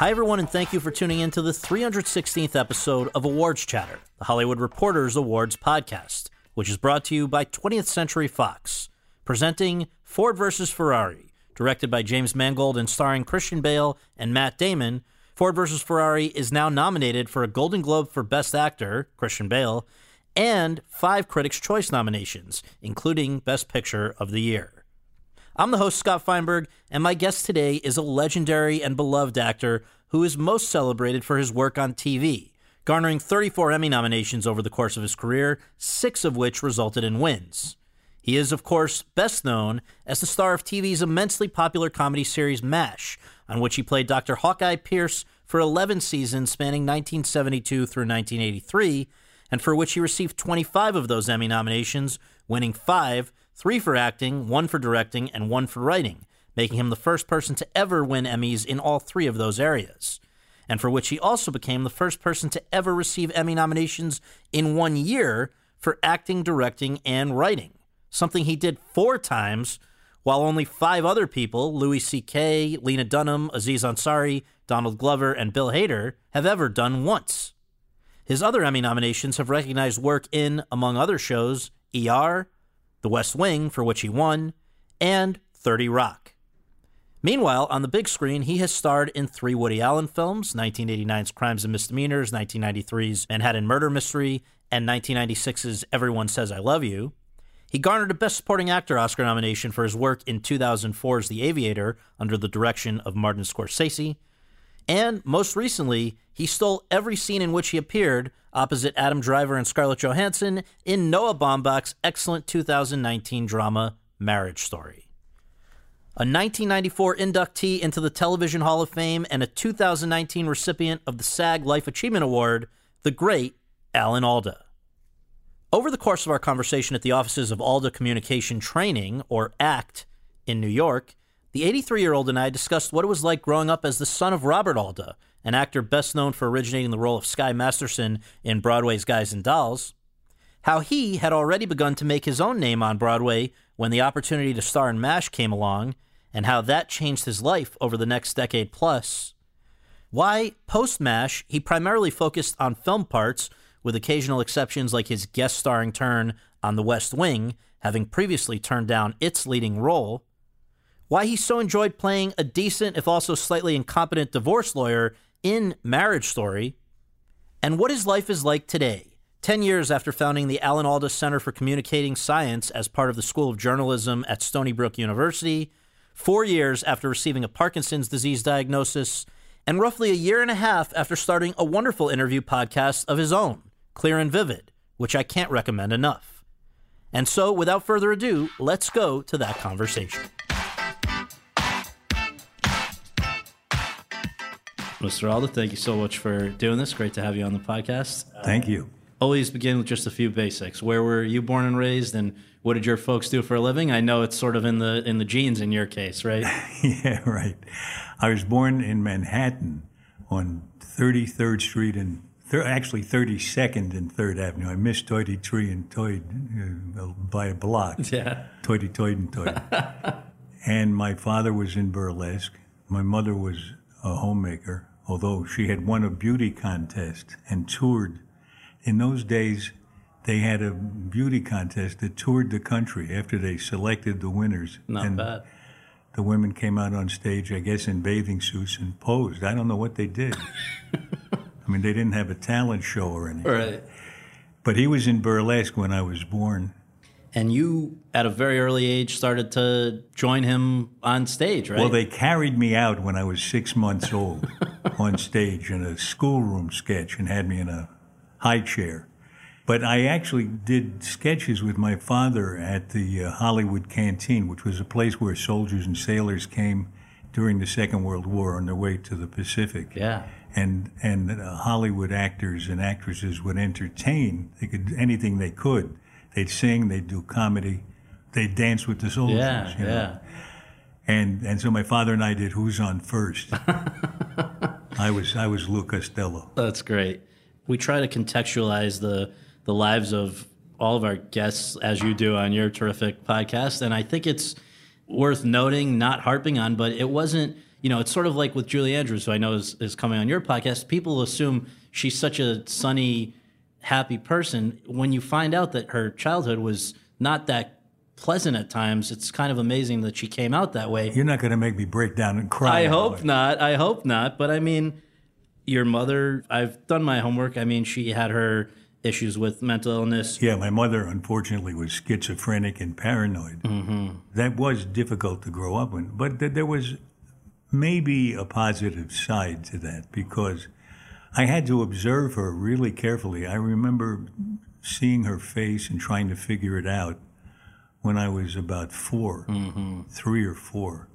Hi, everyone, and thank you for tuning in to the 316th episode of Awards Chatter, the Hollywood Reporters Awards podcast, which is brought to you by 20th Century Fox, presenting Ford vs. Ferrari, directed by James Mangold and starring Christian Bale and Matt Damon. Ford vs. Ferrari is now nominated for a Golden Globe for Best Actor, Christian Bale, and five Critics' Choice nominations, including Best Picture of the Year. I'm the host, Scott Feinberg, and my guest today is a legendary and beloved actor who is most celebrated for his work on TV, garnering 34 Emmy nominations over the course of his career, six of which resulted in wins. He is, of course, best known as the star of TV's immensely popular comedy series MASH, on which he played Dr. Hawkeye Pierce for 11 seasons spanning 1972 through 1983, and for which he received 25 of those Emmy nominations, winning five three for acting, one for directing, and one for writing, making him the first person to ever win Emmys in all three of those areas. And for which he also became the first person to ever receive Emmy nominations in one year for acting, directing, and writing, something he did four times, while only five other people, Louis C.K., Lena Dunham, Aziz Ansari, Donald Glover, and Bill Hader, have ever done once. His other Emmy nominations have recognized work in, among other shows, ER, the West Wing, for which he won, and 30 Rock. Meanwhile, on the big screen, he has starred in three Woody Allen films 1989's Crimes and Misdemeanors, 1993's Manhattan Murder Mystery, and 1996's Everyone Says I Love You. He garnered a Best Supporting Actor Oscar nomination for his work in 2004's The Aviator under the direction of Martin Scorsese. And most recently, he stole every scene in which he appeared opposite Adam Driver and Scarlett Johansson in Noah Baumbach's excellent 2019 drama Marriage Story. A 1994 inductee into the Television Hall of Fame and a 2019 recipient of the SAG Life Achievement Award, the great Alan Alda. Over the course of our conversation at the offices of Alda Communication Training, or ACT, in New York, the 83 year old and I discussed what it was like growing up as the son of Robert Alda, an actor best known for originating the role of Sky Masterson in Broadway's Guys and Dolls, how he had already begun to make his own name on Broadway when the opportunity to star in MASH came along, and how that changed his life over the next decade plus. Why, post MASH, he primarily focused on film parts, with occasional exceptions like his guest starring turn on The West Wing, having previously turned down its leading role. Why he so enjoyed playing a decent, if also slightly incompetent, divorce lawyer in Marriage Story, and what his life is like today, 10 years after founding the Alan Alda Center for Communicating Science as part of the School of Journalism at Stony Brook University, four years after receiving a Parkinson's disease diagnosis, and roughly a year and a half after starting a wonderful interview podcast of his own, Clear and Vivid, which I can't recommend enough. And so, without further ado, let's go to that conversation. Mr. Alda, thank you so much for doing this. Great to have you on the podcast. Thank you. Always begin with just a few basics. Where were you born and raised, and what did your folks do for a living? I know it's sort of in the in the genes in your case, right? yeah, right. I was born in Manhattan on 33rd Street and thir- actually 32nd and 3rd Avenue. I missed Toity Tree and Toyd uh, by a block. Yeah. Toity Toyd and Toyd. and my father was in burlesque. My mother was a homemaker although she had won a beauty contest and toured. In those days, they had a beauty contest that toured the country after they selected the winners. Not and bad. The women came out on stage, I guess, in bathing suits and posed. I don't know what they did. I mean, they didn't have a talent show or anything. Right. But he was in burlesque when I was born. And you, at a very early age, started to join him on stage, right? Well, they carried me out when I was six months old on stage in a schoolroom sketch and had me in a high chair. But I actually did sketches with my father at the uh, Hollywood Canteen, which was a place where soldiers and sailors came during the Second World War on their way to the Pacific. Yeah. And and uh, Hollywood actors and actresses would entertain. They could anything they could. They'd sing. They'd do comedy. They'd dance with the soldiers. Yeah, you know? yeah. And and so my father and I did Who's on First. I was I was Lou Costello. That's great. We try to contextualize the the lives of all of our guests as you do on your terrific podcast, and I think it's worth noting, not harping on, but it wasn't you know, it's sort of like with Julie Andrews, who I know is, is coming on your podcast. People assume she's such a sunny, happy person. When you find out that her childhood was not that pleasant at times, it's kind of amazing that she came out that way. You're not going to make me break down and cry. I hope not. I hope not. But I mean, your mother, I've done my homework. I mean, she had her issues with mental illness. Yeah, my mother unfortunately was schizophrenic and paranoid. Mm-hmm. That was difficult to grow up in, but th- there was maybe a positive side to that because I had to observe her really carefully. I remember seeing her face and trying to figure it out when I was about 4 mm-hmm. three or four.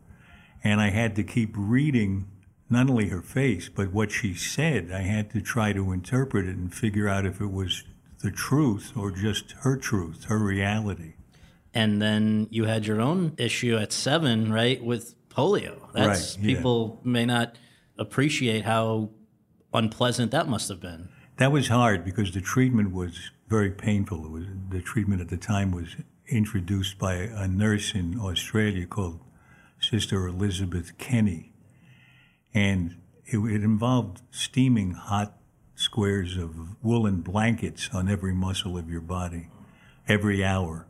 And I had to keep reading not only her face, but what she said. I had to try to interpret it and figure out if it was the truth or just her truth, her reality. And then you had your own issue at seven, right, with polio. That's Right, yeah. people may not appreciate how unpleasant that must have been. That was hard because the treatment was very painful. It was, the treatment at the time was introduced by a nurse in Australia called Sister Elizabeth Kenny. And it, it involved steaming hot squares of woolen blankets on every muscle of your body every hour.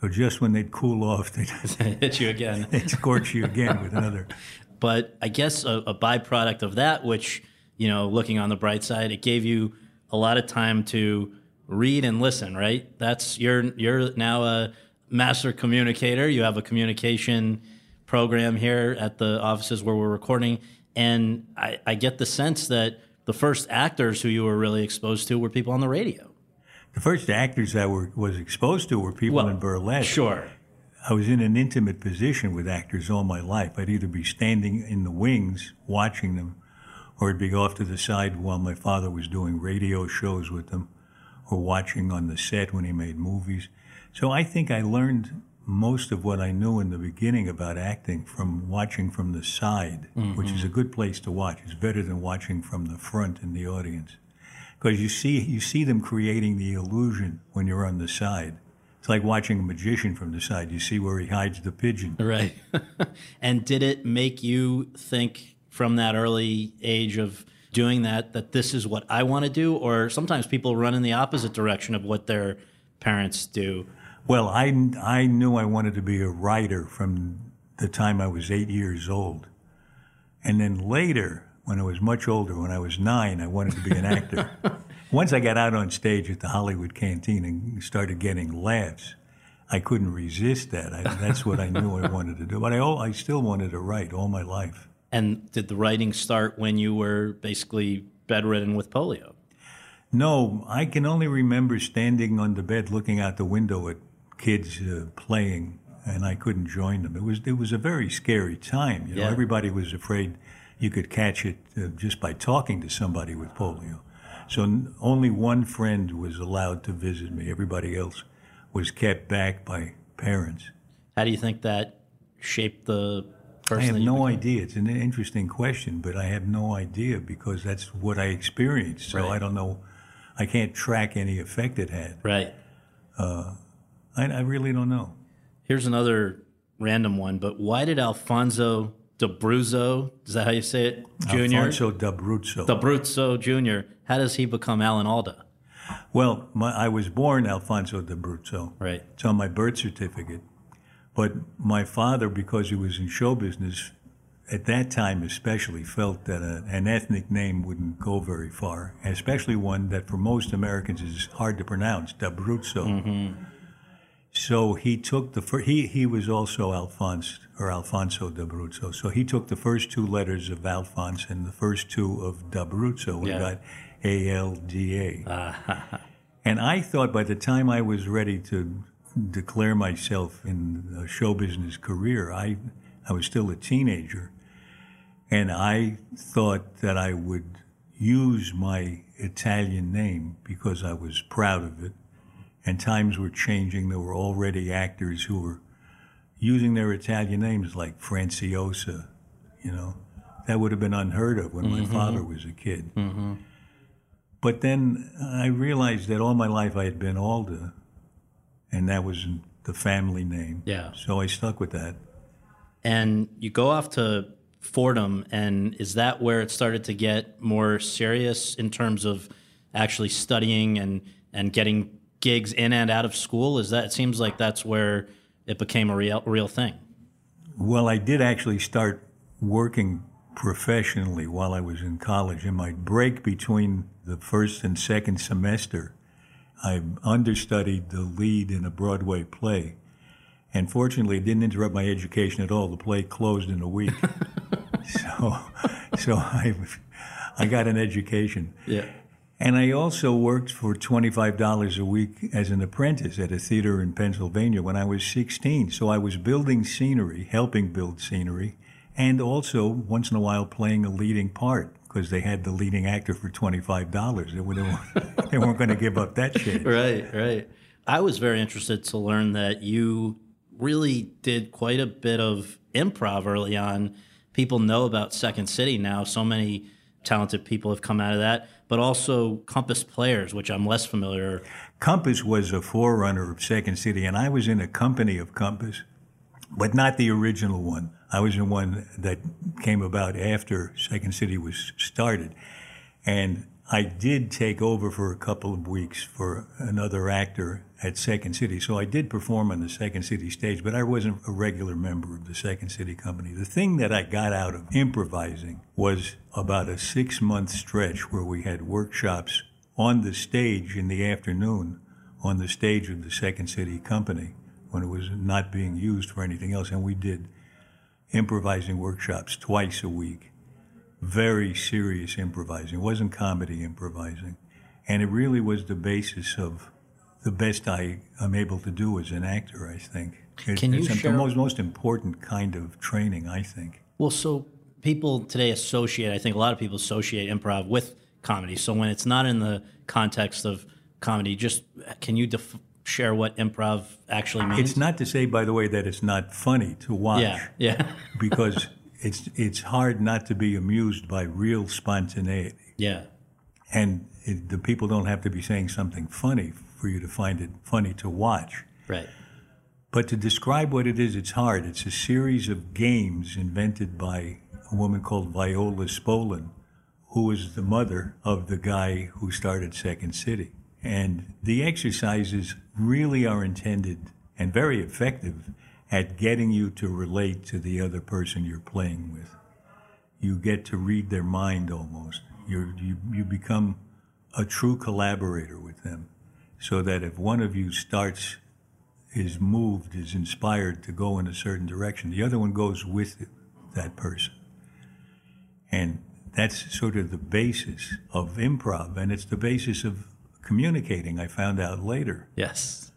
So just when they'd cool off, they'd, Hit you again. they'd scorch you again with another. But I guess a, a byproduct of that, which, you know, looking on the bright side, it gave you a lot of time to read and listen, right? That's you're you're now a master communicator. You have a communication program here at the offices where we're recording. And I, I get the sense that the first actors who you were really exposed to were people on the radio. The first actors I were, was exposed to were people Well, in burlesque. Sure. I was in an intimate position with actors all my life. I'd either be standing in the wings watching them, or I'd be off to the side while my father was doing radio shows with them, or watching on the set when he made movies. So I think I learned most of what I knew in the beginning about acting from watching from the side, which is a good place to watch. It's better than watching from the front in the audience. Because you see, you see them creating the illusion when you're on the side. It's like watching a magician from the side. You see where he hides the pigeon. Right. and did it make you think from that early age of doing that that this is what I want to do? Or sometimes people run in the opposite direction of what their parents do. Well, I, I knew I wanted to be a writer from the time I was eight years old. And then later, when I was much older, when I was nine, I wanted to be an actor. Once I got out on stage at the Hollywood Canteen and started getting laughs, I couldn't resist that. I, that's what I knew I wanted to do. But I, I still wanted to write all my life. And did the writing start when you were basically bedridden with polio? No, I can only remember standing on the bed looking out the window at kids uh, playing, and I couldn't join them. It was it was a very scary time. You know, Yeah. everybody was afraid you could catch it uh, just by talking to somebody with polio. So n- only one friend was allowed to visit me. Everybody else was kept back by parents. How do you think that shaped the? I have no became? idea. It's an interesting question, but I have no idea because that's what I experienced. So Right. I don't know. I can't track any effect it had. Right. Uh, I, I really don't know. Here's another random one, but why did Alfonso D'Abruzzo, is that how you say it, Jr.? Alfonso D'Abruzzo. D'Abruzzo Jr., how does he become Alan Alda? well, my, I was born Alfonso D'Abruzzo. Right. It's on my birth certificate. But my father, because he was in show business, at that time especially, felt that a, an ethnic name wouldn't go very far, especially one that for most Americans is hard to pronounce, D'Abruzzo. Mm-hmm. So he took the fir- he he was also Alphonse or Alfonso D'Abruzzo. So he took the first two letters of Alphonse and the first two of D'Abruzzo and Yeah. got A L D A. Ah. And I thought by the time I was ready to declare myself in a show business career, I I was still a teenager, and I thought that I would use my Italian name because I was proud of it. And times were changing. There were already actors who were using their Italian names like Franciosa, you know. That would have been unheard of when my mm-hmm. father was a kid. Mm-hmm. But then I realized that all my life I had been Alda, and that was the family name. Yeah. So I stuck with that. And you go off to Fordham, and is that where it started to get more serious in terms of actually studying and and getting gigs in and out of school? Is that it seems like that's where it became a real real thing? Well, I did actually start working professionally while I was in college. In my break between the first and second semester, I understudied the lead in a Broadway play. And fortunately, it didn't interrupt my education at all. The play closed in a week. so so I, I got an education. Yeah. And I also worked for $25 a week as an apprentice at a theater in Pennsylvania when I was 16. So I was building scenery, helping build scenery, and also once in a while playing a leading part because they had the leading actor for $25. They, were, they weren't going to give up that shit. Right, right. I was very interested to learn that you really did quite a bit of improv early on. People know about Second City now. So many talented people have come out of that but also Compass Players, which I'm less familiar. Compass was a forerunner of Second City, and I was in a company of Compass, but not the original one. I was the one that came about after Second City was started. And I did take over for a couple of weeks for another actor at Second City. So I did perform on the Second City stage, but I wasn't a regular member of the Second City Company. The thing that I got out of improvising was about a six month stretch where we had workshops on the stage in the afternoon, on the stage of the Second City Company when it was not being used for anything else. And we did improvising workshops twice a week. Very serious improvising. It wasn't comedy improvising. And it really was the basis of the best I am able to do as an actor. I think it, Can you it's share? the most most important kind of training. I think. Well, so people today associate. I think a lot of people associate improv with comedy. So when it's not in the context of comedy, just can you def- share what improv actually means? It's not to say, by the way, that it's not funny to watch. Yeah, yeah. because it's it's hard not to be amused by real spontaneity. Yeah. And it, the people don't have to be saying something funny for you to find it funny to watch. Right. But to describe what it is, it's hard. It's a series of games invented by a woman called Viola Spolin, who was the mother of the guy who started Second City. And the exercises really are intended and very effective at getting you to relate to the other person you're playing with. You get to read their mind almost. You're, you, you become a true collaborator with them so that if one of you starts, is moved, is inspired to go in a certain direction, the other one goes with that person. And that's sort of the basis of improv, and it's the basis of communicating, I found out later. Yes.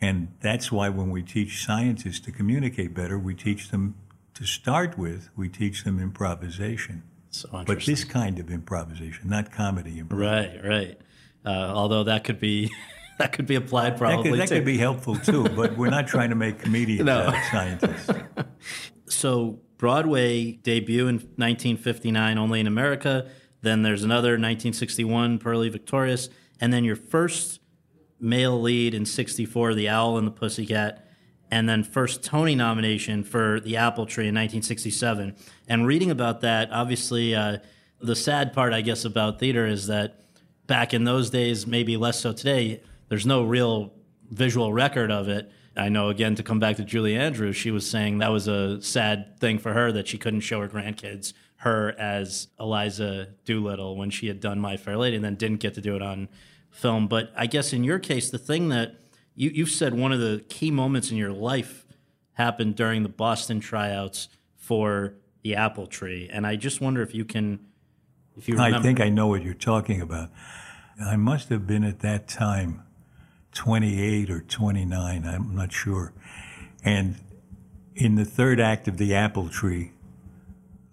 And that's why when we teach scientists to communicate better, we teach them to start with, we teach them improvisation. So but this kind of improvisation, not comedy Right, improvisation. right. Uh, although that could be that could be applied probably that could, that could be helpful too, but we're not trying to make comedians No. out of scientists. so Broadway debut in 1959 only in America. Then there's another 1961 Purlie Victorious, and then your first male lead in 64, The Owl and the Pussycat, and then first Tony nomination for The Apple Tree in 1967. And reading about that, obviously, uh, the sad part, I guess, about theater is that back in those days, maybe less so today, there's no real visual record of it. I know, again, to come back to Julie Andrews, she was saying that was a sad thing for her that she couldn't show her grandkids her as Eliza Doolittle when she had done My Fair Lady and then didn't get to do it on film. But I guess in your case, the thing that you, you've said one of the key moments in your life happened during the Boston tryouts for the Apple Tree. And I just wonder if you can, if you remember. I think I know what you're talking about. I must have been at that time 28 or 29, I'm not sure. And in the third act of The Apple Tree,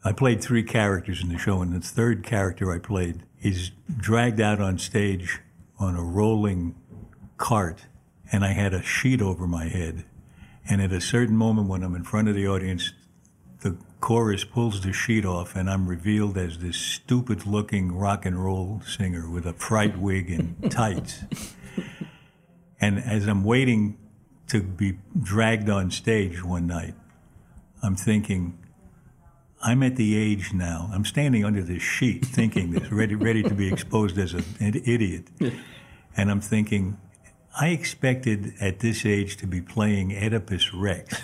I played three characters in the show, and the third character I played is dragged out on stage on a rolling cart, and I had a sheet over my head. And at a certain moment when I'm in front of the audience, the chorus pulls the sheet off, and I'm revealed as this stupid looking rock and roll singer with a fright wig and tights. and as I'm waiting to be dragged on stage one night, I'm thinking, I'm at the age now. I'm standing under this sheet, thinking this, ready, ready to be exposed as an idiot, and I'm thinking, I expected at this age to be playing Oedipus Rex,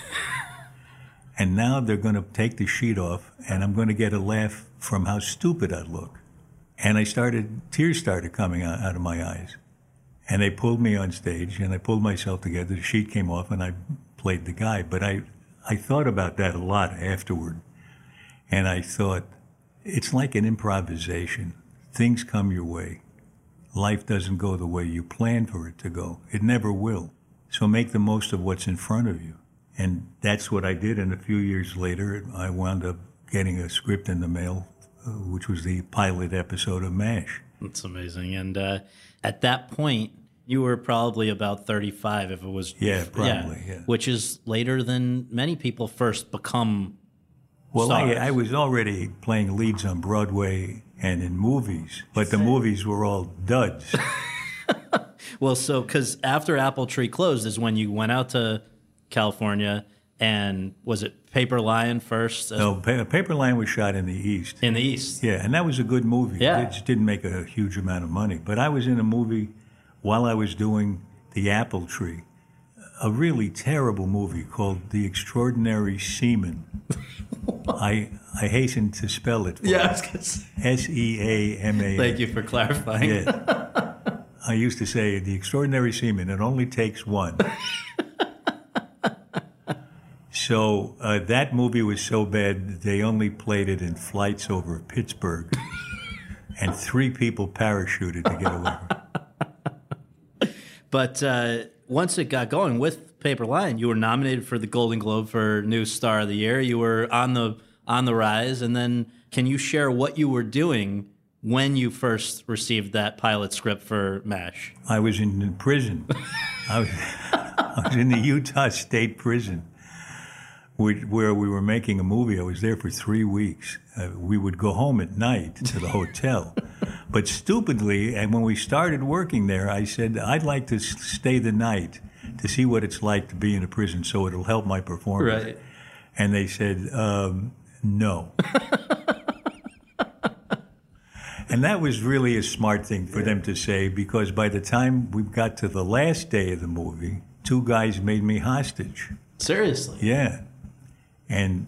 and now they're going to take the sheet off, and I'm going to get a laugh from how stupid I look. And I started, tears started coming out, out of my eyes. And they pulled me on stage, and I pulled myself together. The sheet came off, and I played the guy. But I, I thought about that a lot afterward. And I thought, it's like an improvisation. Things come your way. Life doesn't go the way you plan for it to go. It never will. So make the most of what's in front of you. And that's what I did. And a few years later, I wound up getting a script in the mail, uh, which was the pilot episode of MASH. That's amazing. And uh, at that point, you were probably about 35 if it was. Yeah, probably. Yeah. Which is later than many people first become. Well, I, stars. I was already playing leads on Broadway and in movies, but the movies were all duds. Well, so because after Apple Tree closed is when you went out to California and was it Paper Lion first? no, pa- Paper Lion was shot in the East. In the East. Yeah, and that was a good movie. Yeah. It just didn't make a huge amount of money. But I was in a movie while I was doing The Apple Tree, a really terrible movie called The Extraordinary Seaman. I I hasten to spell it for Yeah, I was gonna say- S E A M A. Thank you for clarifying. Yeah. I used to say, The Extraordinary Seaman, it only takes one. so uh, that movie was so bad, they only played it in flights over Pittsburgh. and three people parachuted to get away. But uh, once it got going with Paper Lion, you were nominated for the Golden Globe for New Star of the Year. You were on the on the rise, and then can you share what you were doing when you first received that pilot script for MASH? I was in prison. I was, I was in the Utah State Prison, where, where we were making a movie. I was there for three weeks. Uh, we would go home at night to the hotel. But stupidly, and when we started working there, I said, I'd like to stay the night to see what it's like to be in a prison so it'll help my performance. Right. And they said, um, no. and that was really a smart thing for them to say because by the time we got to the last day of the movie, two guys made me hostage. Seriously. Yeah. And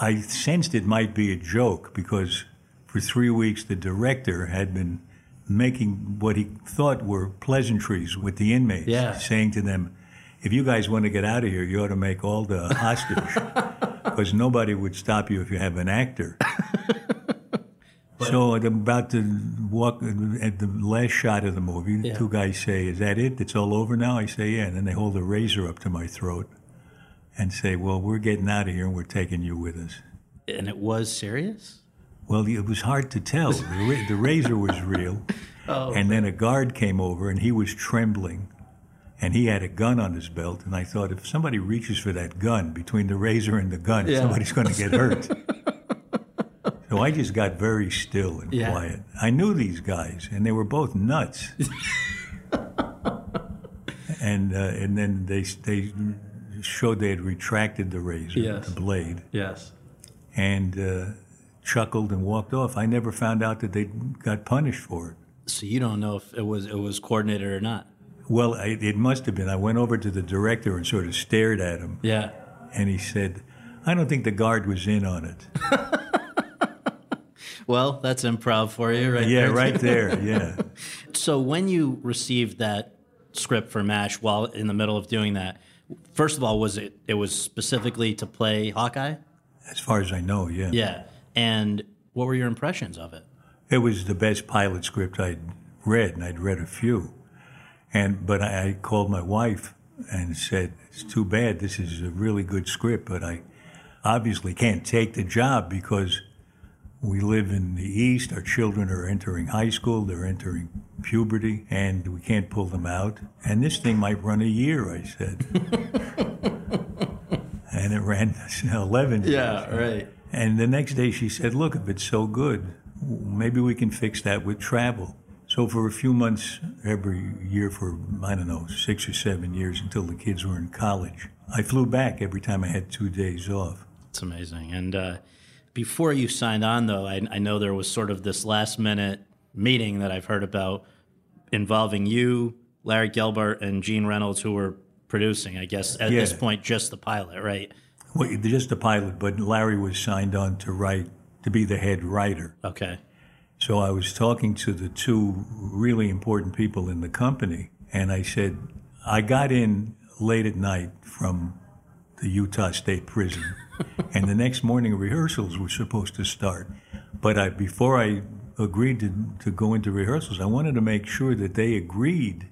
I sensed it might be a joke because for three weeks the director had been making what he thought were pleasantries with the inmates, Yeah. saying to them, if you guys want to get out of here, you ought to make all the hostage because nobody would stop you if you have an actor. so at about to walk at the last shot of the movie, Yeah. two guys say, "Is that it? It's all over now?" I say, "Yeah." And then they hold a razor up to my throat and say, "Well, we're getting out of here and we're taking you with us." And it was serious? Well, it was hard to tell. The, the razor was real, and then a guard came over and he was trembling, and he had a gun on his belt. And I thought, if somebody reaches for that gun between the razor and the gun, Yeah. somebody's going to get hurt. so I just got very still and Yeah. quiet. I knew these guys, and they were both nuts. and uh, and then they they showed they had retracted the razor, Yes. the blade Yes. and uh, chuckled and walked off. I never found out that they got punished for it. So you don't know if it was it was coordinated or not. Well, I, it must have been. I went over to the director and sort of stared at him, Yeah. and he said, "I don't think the guard was in on it." Well, that's improv for you, right? yeah, there. right there. Yeah. So when you received that script for MASH while in the middle of doing that, first of all, was it it was specifically to play Hawkeye? As far as I know, yeah. Yeah. And what were your impressions of it? It was the best pilot script I'd read, and I'd read a few. And but I, called my wife and said, "It's too bad. This is a really good script, but I obviously can't take the job because we live in the East. Our children are entering high school. They're entering puberty, and we can't pull them out. And this thing might run a year." I said, and it ran eleven. years. right. And the next day she said, Look, if it's so good, maybe we can fix that with travel. So for a few months every year for, I don't know, six or seven years until the kids were in college, I flew back every time I had two days off. It's amazing. And uh, Before you signed on, though, I, I know there was sort of this last minute meeting that I've heard about involving you, Larry Gelbart, and Gene Reynolds, who were producing. I guess at Yeah. this point, just the pilot, right? Well, just a pilot, but Larry was signed on to write, to be the head writer. Okay. So I was talking to the two really important people in the company, and I said, I got in late at night from the Utah State Prison, and the next morning rehearsals were supposed to start. But I, before I agreed to, to go into rehearsals, I wanted to make sure that they agreed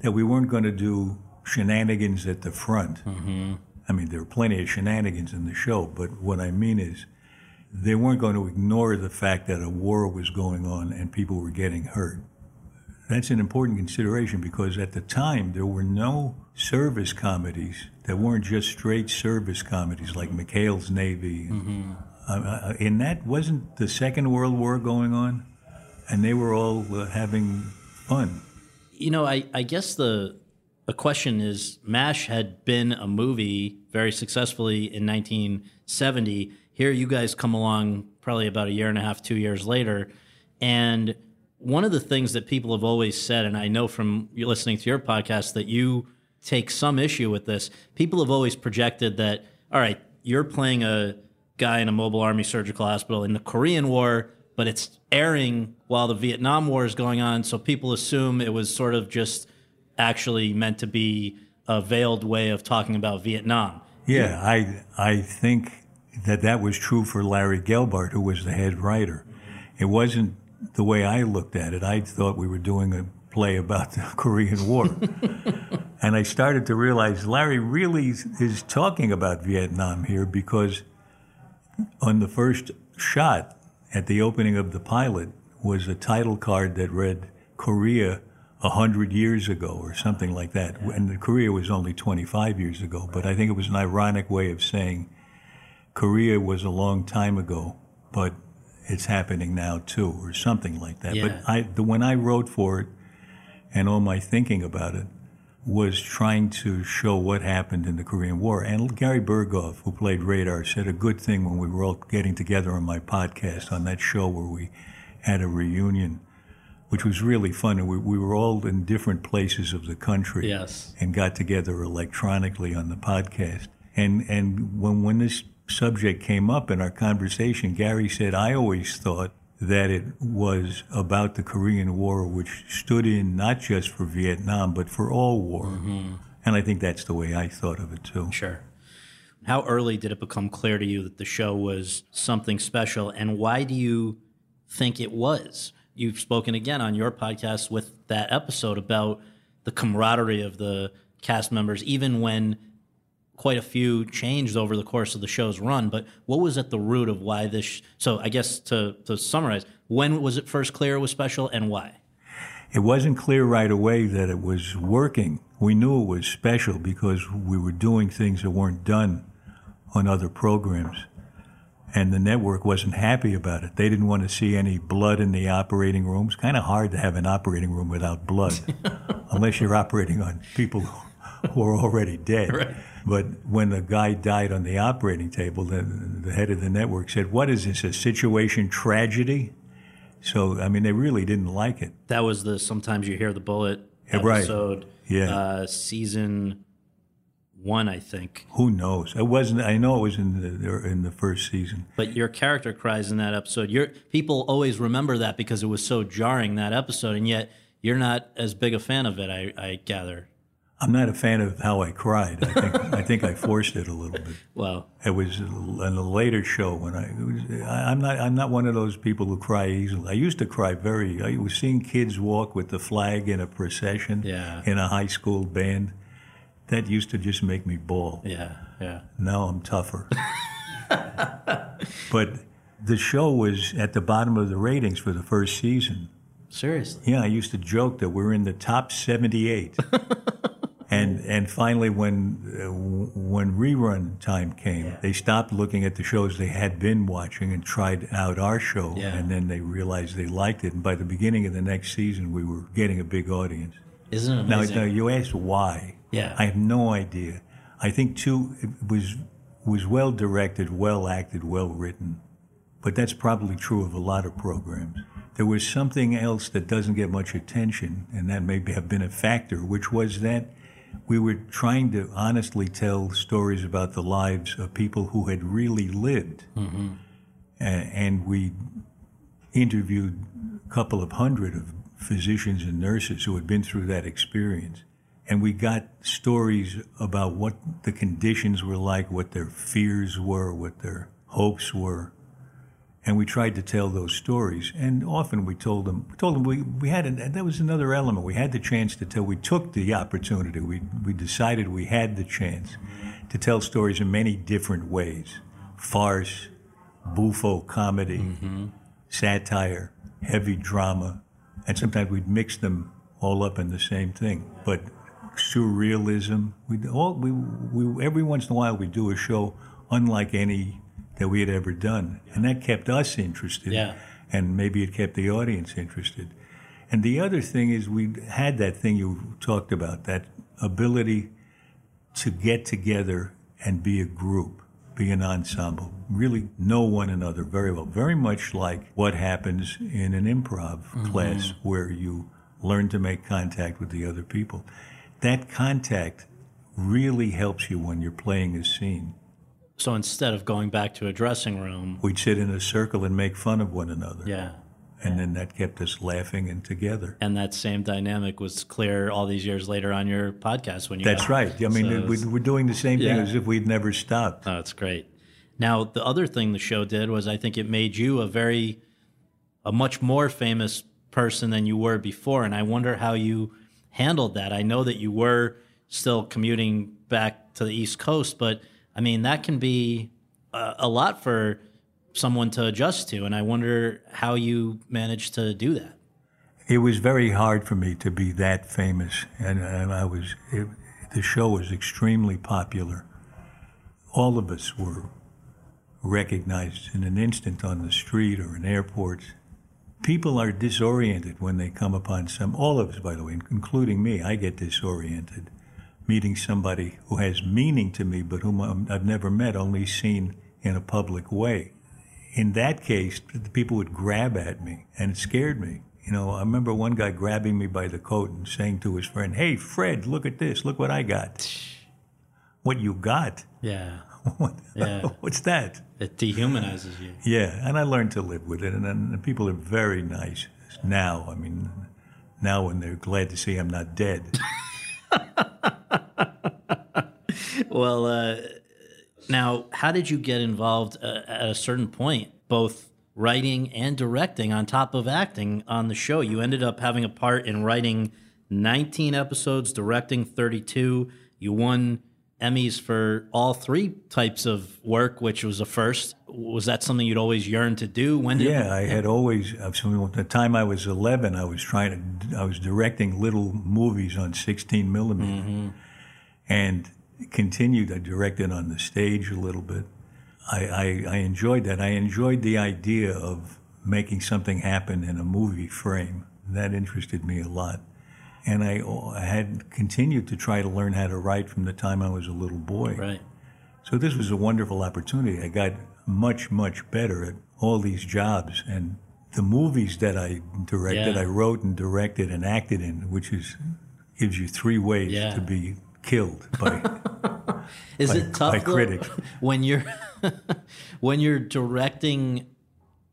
that we weren't going to do shenanigans at the front. Mm-hmm. I mean, there were plenty of shenanigans in the show, but what I mean is they weren't going to ignore the fact that a war was going on and people were getting hurt. That's an important consideration because at the time there were no service comedies that weren't just straight service comedies like McHale's Navy. Uh, uh, and that wasn't the Second World War going on, and they were all uh, having fun. You know, I, I guess the the question is MASH had been a movie very successfully in 1970. Here you guys come along probably about a year and a half, two years later. And one of the things that people have always said, and I know from listening to your podcast that you take some issue with this, people have always projected that, all right, you're playing a guy in a mobile army surgical hospital in the Korean War, but it's airing while the Vietnam War is going on. So people assume it was sort of just actually meant to be a veiled way of talking about Vietnam. Yeah, I I think that that was true for Larry Gelbart, who was the head writer. It wasn't the way I looked at it. I thought we were doing a play about the Korean War. and I started to realize Larry really is talking about Vietnam here because on the first shot at the opening of the pilot was a title card that read Korea a hundred years ago or something like that. And the Korea was only 25 years ago, but I think it was an ironic way of saying Korea was a long time ago, but it's happening now too, or something like that. Yeah. But I, the, when I wrote for it and all my thinking about it was trying to show what happened in the Korean War. And Gary Burghoff, who played Radar, said a good thing when we were all getting together on my podcast on that show where we had a reunion, which was really fun. And we, we were all in different places of the country Yes. and got together electronically on the podcast. And and when when this subject came up in our conversation, Gary said, "I always thought that it was about the Korean War, which stood in not just for Vietnam but for all war." Mm-hmm. And I think that's the way I thought of it too. Sure. How early did it become clear to you that the show was something special, and why do you think it was? You've spoken again on your podcast with that episode about the camaraderie of the cast members, even when quite a few changed over the course of the show's run. But what was at the root of why this? Sh- so I guess to to summarize, when was it first clear it was special, and why? It wasn't clear right away that it was working. We knew it was special because we were doing things that weren't done on other programs. And the network wasn't happy about it. They didn't want to see any blood in the operating room. It's kind of hard to have an operating room without blood, unless you're operating on people who are already dead. But when the guy died on the operating table, the, the head of the network said, What is this, a situation tragedy? So, I mean, they really didn't like it. That was the sometimes you hear the bullet Yeah, right. episode. Yeah. Uh, season one, I think. Who knows? It wasn't. I know it was in the in the first season. But your character cries in that episode. Your people always remember that because it was so jarring that episode, and yet you're not as big a fan of it. I, I gather. I'm not a fan of how I cried. I think I think I forced it a little bit. Well, It was in a later show when I, was, I I'm not I'm not one of those people who cry easily. I used to cry very. I was seeing kids walk with the flag in a procession Yeah. in a high school band. That used to just make me bawl. yeah, yeah. Now I'm tougher. but the show was at the bottom of the ratings for the first season. Seriously. Yeah, I used to joke that we're in the top 78. and and finally, when uh, when rerun time came, they stopped looking at the shows they had been watching and tried out our show, Yeah. and then they realized they liked it. And by the beginning of the next season, we were getting a big audience. Isn't it Now, amazing? now you asked why. Yeah. I have no idea. I think too it was was well directed, well acted, well written. but that's probably true of a lot of programs. There was something else that doesn't get much attention, and that may have been a factor, which was that we were trying to honestly tell stories about the lives of people who had really lived. Mm-hmm. And, and we interviewed a couple of hundred of physicians and nurses who had been through that experience. And we got stories about what the conditions were like, what their fears were, what their hopes were. And we tried to tell those stories. And often we told them, we told them we, we had, an, that was another element. We had the chance to tell, we took the opportunity. We, we decided we had the chance to tell stories in many different ways farce, buffo comedy, mm-hmm. satire, heavy drama. And sometimes we'd mix them all up in the same thing. But surrealism. We all we, we every once in a while we do a show unlike any that we had ever done, and that kept us interested. Yeah. And maybe it kept the audience interested. And the other thing is we had that thing you talked about, that ability to get together and be a group, be an ensemble, really know one another very well. Very much like what happens in an improv mm-hmm. class where you learn to make contact with the other people that contact really helps you when you're playing a scene. So instead of going back to a dressing room, we'd sit in a circle and make fun of one another. Yeah. And then that kept us laughing and together. And that same dynamic was clear all these years later on your podcast when you. That's right. I mean, so we're doing the same thing yeah. as if we'd never stopped. Oh, that's great. Now, the other thing the show did was I think it made you a very, a much more famous person than you were before. And I wonder how you handled that. I know that you were still commuting back to the East Coast, but I mean, that can be a, a lot for someone to adjust to. And I wonder how you managed to do that. It was very hard for me to be that famous, and, and I was. It, the show was extremely popular. All of us were recognized in an instant on the street or in airports people are disoriented when they come upon some, all of us, by the way, including me, I get disoriented meeting somebody who has meaning to me, but whom I've never met, only seen in a public way. In that case, the people would grab at me, and it scared me. You know, I remember one guy grabbing me by the coat and saying to his friend, Hey, Fred, look at this. Look what I got. What you got? Yeah. what, yeah. What's that? It dehumanizes you. Yeah, and I learned to live with it, and, and people are very nice now. I mean, now when they're glad to see I'm not dead. well, uh, now, how did you get involved uh, at a certain point, both writing and directing on top of acting on the show? You ended up having a part in writing 19 episodes, directing 32. You won Emmys for all three types of work, which was a first. Was that something you'd always yearned to do? When did yeah, I had always. From the time I was 11, I was trying to. I was directing little movies on 16 millimeter, mm-hmm. and continued. I directed on the stage a little bit. I, I, I enjoyed that. I enjoyed the idea of making something happen in a movie frame. That interested me a lot and I, I had continued to try to learn how to write from the time I was a little boy. Right. So this was a wonderful opportunity. I got much, much better at all these jobs and the movies that I directed, yeah. I wrote and directed and acted in, which is gives you three ways yeah. to be killed by. is by, it tough by critics when you're when you're directing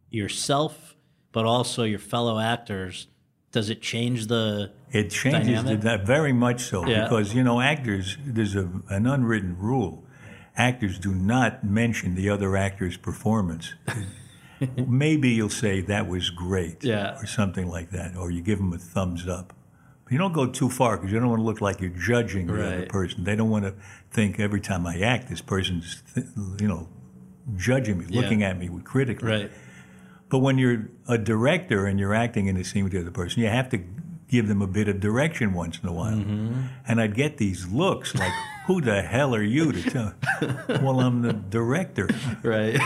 yourself, but also your fellow actors? Does it change the it changes that very much so yeah. because you know actors. There's a, an unwritten rule: actors do not mention the other actor's performance. Maybe you'll say that was great, yeah. or something like that, or you give them a thumbs up. But you don't go too far because you don't want to look like you're judging the right. other person. They don't want to think every time I act, this person's, you know, judging me, looking at me critically. Right. But when you're a director and you're acting in a scene with the other person, you have to give them a bit of direction once in a while. Mm-hmm. And I'd get these looks like, who the hell are you to tell? well, I'm the director. Right.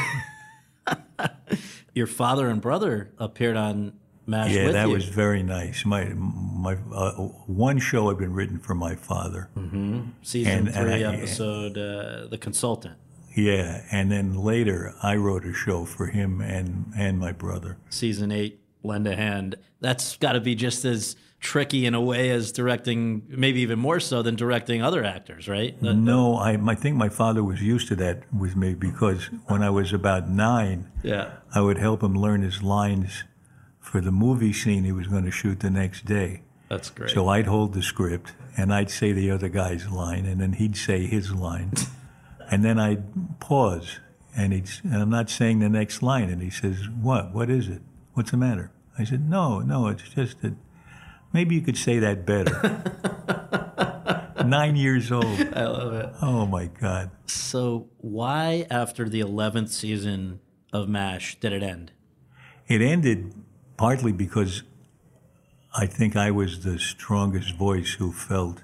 Your father and brother appeared on MASH yeah, that you. was very nice. My my uh, one show had been written for my father. Mm-hmm. Season and, three, and I, episode uh, "The Consultant." Yeah, and then later I wrote a show for him and and my brother. Season eight, lend a hand. That's got to be just as tricky in a way as directing, maybe even more so than directing other actors, right? The- No, I, I think my father was used to that with me because when I was about nine, yeah. I would help him learn his lines for the movie scene he was going to shoot the next day. That's great. So I'd hold the script and I'd say the other guy's line, and then he'd say his line, and then I'd pause, and he'd and I'm not saying the next line, and he says, "What? What is it? What's the matter?" I said, "No, no, it's just that maybe you could say that better." Nine years old. I love it. Oh my God. So why, after the eleventh season of MASH, did it end? It ended partly because I think I was the strongest voice who felt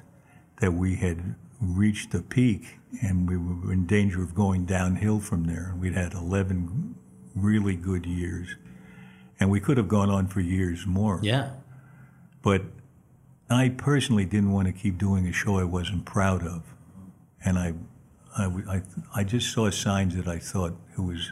that we had reached the peak and we were in danger of going downhill from there. And we'd had 11 really good years and we could have gone on for years more. Yeah. But I personally didn't want to keep doing a show I wasn't proud of. And I, I, I, I just saw signs that I thought it was,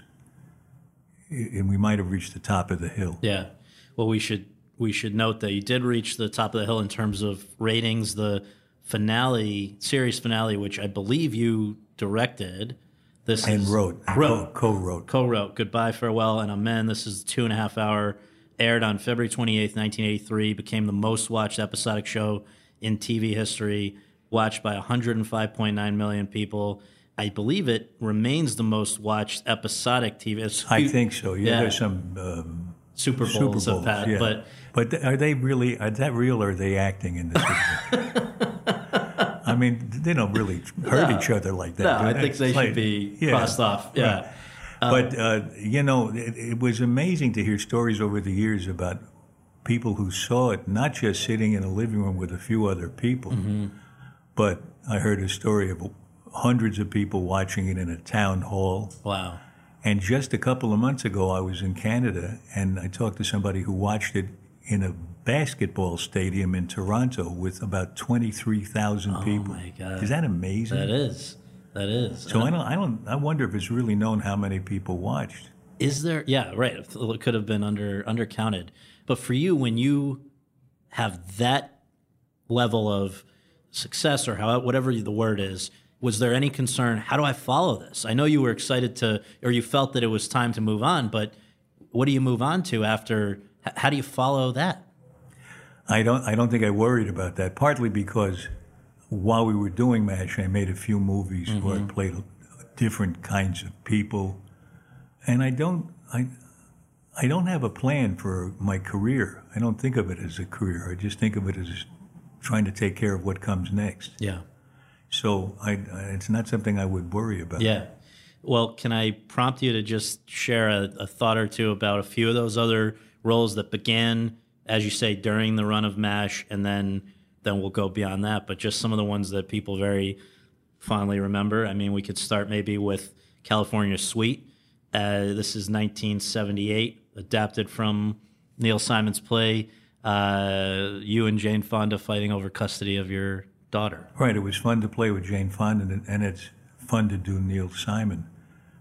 and we might have reached the top of the hill. Yeah. Well, we should we should note that you did reach the top of the hill in terms of ratings. The finale, series finale, which I believe you directed. This and is, wrote, wrote. co wrote. co-wrote Goodbye, Farewell, and Amen. This is two and a half hour, aired on February 28th, 1983, became the most watched episodic show in TV history, watched by 105.9 million people. I believe it remains the most watched episodic TV. It's I think so. Yeah, Yeah. there's some um, Super Super Bowls, Bowls. of Pat, yeah. but but are they really? Are that real? or Are they acting in Bowl? I mean, they don't really hurt No. each other like that. no, I think they like- should be yeah, crossed off. Yeah. right. but uh, you know, it, it was amazing to hear stories over the years about people who saw it, not just sitting in a living room with a few other people, Mm-hmm. but I heard a story of hundreds of people watching it in a town hall. Wow. And just a couple of months ago, I was in Canada and I talked to somebody who watched it in a basketball stadium in Toronto with about 23,000 people. Oh my God. Is that amazing? That is. That is. So I don't, I don't, I wonder if it's really known how many people watched. Is there? Yeah, right. It could have been under undercounted. But for you, when you have that level of success, or how whatever the word is, was there any concern? How do I follow this? I know you were excited to, or you felt that it was time to move on. But what do you move on to after? How do you follow that? I don't, I don't think I worried about that, partly because while we were doing MASH, I made a few movies where I mm-hmm. played different kinds of people. And I don't, I, I don't have a plan for my career. I don't think of it as a career. I just think of it as trying to take care of what comes next. Yeah. So I, it's not something I would worry about. Yeah. Well, can I prompt you to just share a, a thought or two about a few of those other roles that began, as you say, during the run of MASH, and then then we'll go beyond that. But just some of the ones that people very fondly remember. I mean, we could start maybe with California Suite. Uh, this is 1978, adapted from Neil Simon's play. Uh, you and Jane Fonda fighting over custody of your daughter. Right. It was fun to play with Jane Fonda, and- and it's fun to do Neil Simon.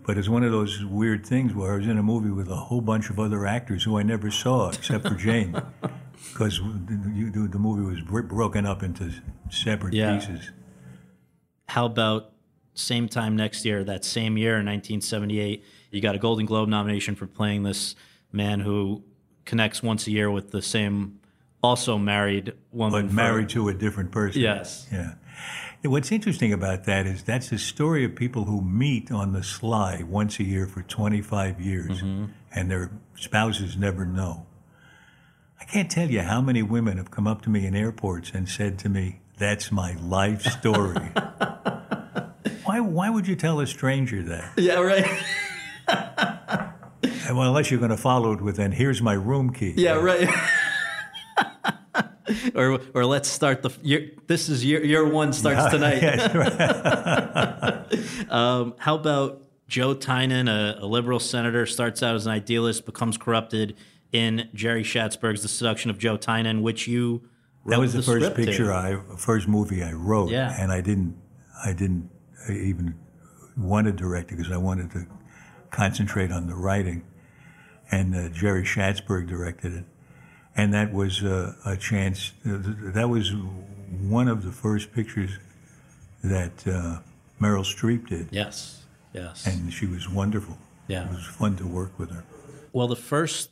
But it's one of those weird things where I was in a movie with a whole bunch of other actors who I never saw except for Jane, because the, the movie was broken up into separate Yeah. pieces. How about same time next year, that same year in 1978, you got a Golden Globe nomination for playing this man who connects once a year with the same, also married woman. But for- married to a different person. Yes. Yeah. What's interesting about that is that's a story of people who meet on the sly once a year for 25 years Mm-hmm. and their spouses never know. I can't tell you how many women have come up to me in airports and said to me, That's my life story. why, why would you tell a stranger that? Yeah, right. Well, unless you're going to follow it with, and here's my room key. yeah, right. or, or let's start the. Year, this is year, year one starts tonight. Yes, right. Um, how about Joe Tynan, a, a liberal senator, starts out as an idealist, becomes corrupted in Jerry Schatzberg's The Seduction of Joe Tynan, which you That was the, first script to. picture I, first movie I wrote, Yeah. and I didn't, I didn't even want to direct it because I wanted to concentrate on the writing. And uh, Jerry Schatzberg directed it. And that was uh, a chance. Uh, that was one of the first pictures that uh, Meryl Streep did. Yes, yes. And she was wonderful. Yeah. It was fun to work with her. Well, the first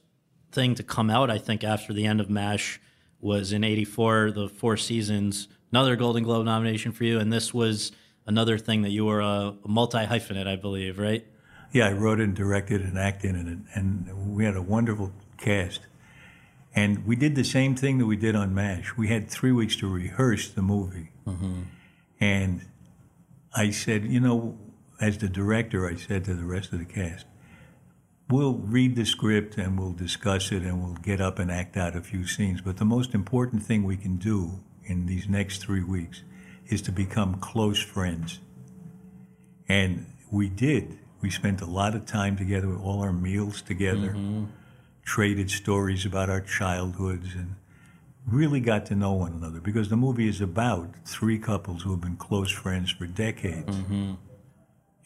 thing to come out, I think, after the end of MASH was in 84, the Four Seasons, another Golden Globe nomination for you. And this was another thing that you were a multi hyphenate, I believe, right? Yeah, I wrote it and directed and acted in it. And we had a wonderful cast. And we did the same thing that we did on MASH. We had three weeks to rehearse the movie. Mm-hmm. And I said, you know, as the director, I said to the rest of the cast, we'll read the script and we'll discuss it and we'll get up and act out a few scenes. But the most important thing we can do in these next three weeks is to become close friends. And we did. We spent a lot of time together, all our meals together, traded stories about our childhoods, and really got to know one another because the movie is about three couples who have been close friends for decades. Mm-hmm.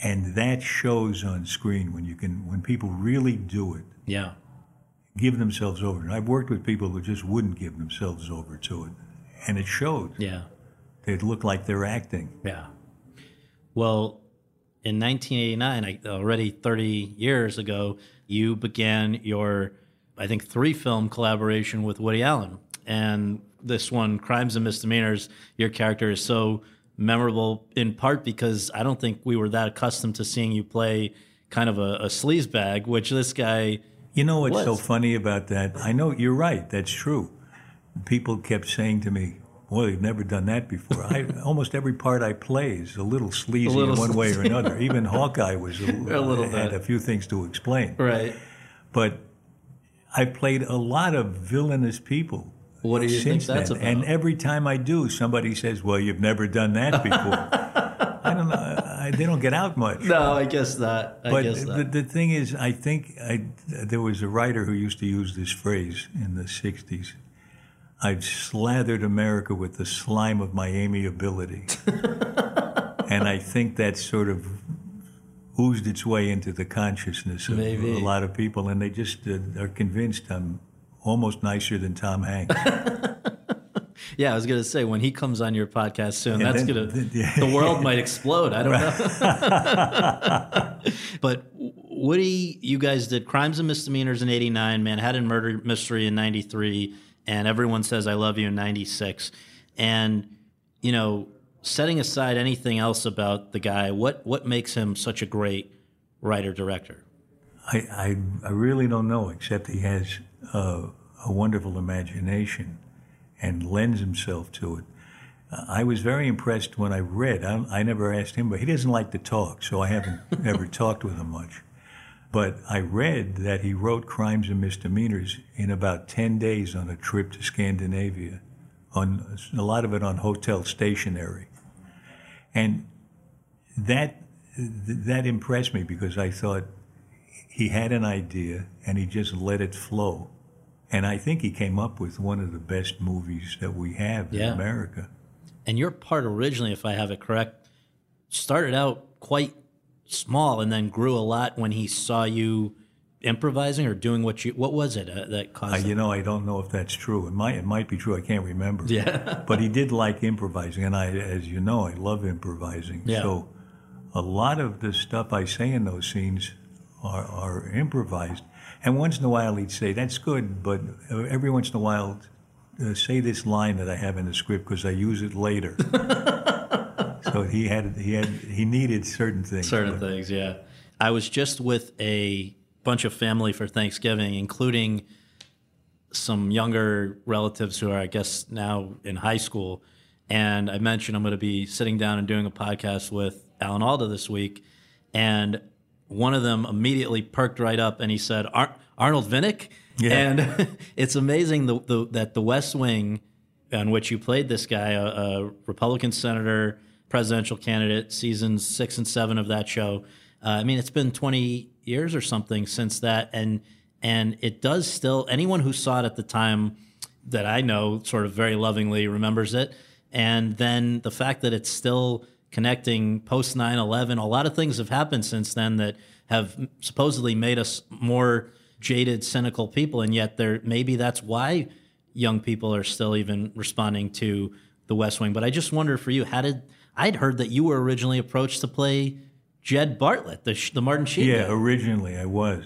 And that shows on screen when you can when people really do it, Yeah. give themselves over. And I've worked with people who just wouldn't give themselves over to it. And it showed. Yeah. They'd look like they're acting. Yeah. Well, in 1989, I- already 30 years ago, you began your, I think, three film collaboration with Woody Allen. And this one, Crimes and Misdemeanors, your character is so memorable in part because I don't think we were that accustomed to seeing you play kind of a, a sleaze bag, which this guy. You know what's so funny about that? I know you're right. That's true. People kept saying to me, "Boy, you've never done that before." I, almost every part I play is a little sleazy little in one way or another. Even Hawkeye was a, A little had bit. a few things to explain. Right. But I played a lot of villainous people. What do you think that's then. about? And every time I do, somebody says, "Well, you've never done that before." I don't know. I, they don't get out much. No, I guess not. I But guess the, not. the thing is, I think I, there was a writer who used to use this phrase in the 60s. I've slathered America with the slime of my amiability. and I think that sort of oozed its way into the consciousness of Maybe. a lot of people, and they just uh, are convinced I'm almost nicer than Tom Hanks. Yeah, I was gonna say when he comes on your podcast soon, Yeah, that's gonna yeah. the world might explode. I don't know. but Woody, you guys did Crimes and Misdemeanors in '89, Manhattan Murder Mystery in '93, and Everyone Says I Love You in '96. And you know, setting aside anything else about the guy, what what makes him such a great writer director? I, I, I really don't know, except he has uh, a wonderful imagination and lends himself to it. Uh, I was very impressed when I read. I, I never asked him, but he doesn't like to talk, so I haven't ever talked with him much. But I read that he wrote Crimes and Misdemeanors in about 10 days on a trip to Scandinavia, on a lot of it on hotel stationery. And that, that impressed me because I thought, he had an idea and he just let it flow. And I think he came up with one of the best movies that we have Yeah. in America. And your part originally, if I have it correct, started out quite small and then grew a lot when he saw you improvising or doing what you what was it uh, that caused Uh, you know, I don't know if that's true. It might, it might be true. I can't remember. Yeah. but he did like improvising, and I, as you know, I love improvising. Yeah. So, a lot of the stuff I say in those scenes are, are improvised. And once in a while, he'd say, "That's good," but every once in a while, uh, say this line that I have in the script because I use it later. so he had he had he needed certain things. certain but- things, yeah. I was just with a bunch of family for Thanksgiving, including some younger relatives who are, I guess, now in high school. And I mentioned I'm going to be sitting down and doing a podcast with Alan Alda this week. And one of them immediately perked right up and he said, Ar- Arnold Vinnick? Yeah. And it's amazing the, the, that the West Wing, on which you played this guy, a, a Republican senator, presidential candidate, seasons six and seven of that show. Uh, I mean, it's been 20 years or something since that, and and it does still. Anyone who saw it at the time that I know, sort of very lovingly remembers it. And then the fact that it's still connecting post 9-11 a lot of things have happened since then that have supposedly made us more jaded cynical people and yet there maybe that's why young people are still even responding to the west wing but i just wonder for you how did i'd heard that you were originally approached to play jed bartlet the, the martin sheen Yeah, guy. originally I was,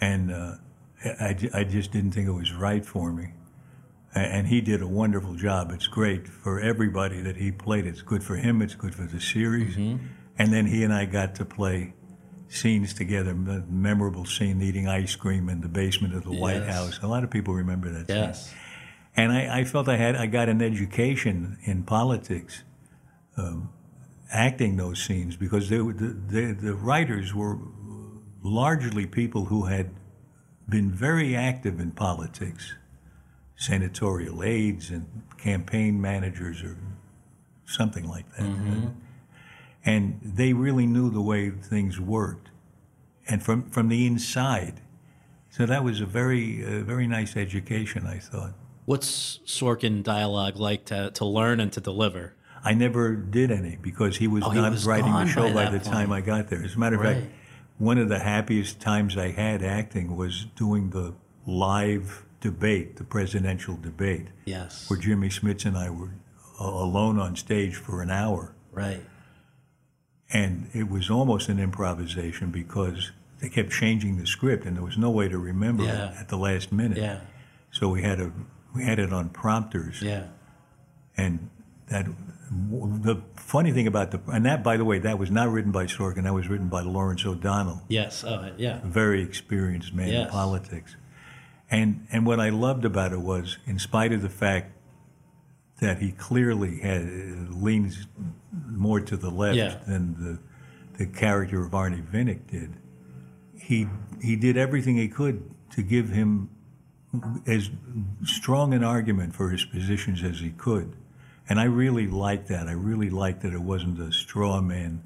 and uh, I, I just didn't think it was right for me. And he did a wonderful job. It's great for everybody that he played. It's good for him. It's good for the series. And then he and I got to play scenes together. The memorable scene eating ice cream in the basement of the White House. A lot of people remember that. scene. yes And I, I felt I had I got an education in politics, um, acting those scenes because they were, the, the the writers were largely people who had been very active in politics, senatorial aides and campaign managers or something like that, and they really knew the way things worked, and from from the inside. So that was a very uh, very nice education, I thought. what's sorkin dialogue like to, to learn and to deliver I never did any because he was Oh, he not was writing the show by by, the time I got there. As a matter of Right. fact, one of the happiest times I had acting was doing the live debate, the presidential debate, yes where Jimmy Smits and I were a- alone on stage for an hour. right And it was almost an improvisation because they kept changing the script and there was no way to remember Yeah. it at the last minute. yeah So we had, a, we had it on prompters. yeah And that the funny thing about the and that by the way that was not written by Sorkin that was written by Lawrence O'Donnell yes oh yeah a very experienced man in Yes. politics and and what I loved about it was in spite of the fact that he clearly had leans more to the left Yeah. than the the character of Arnie Vinnick did he he did everything he could to give him as strong an argument for his positions as he could. And I really liked that. I really liked that it wasn't a straw man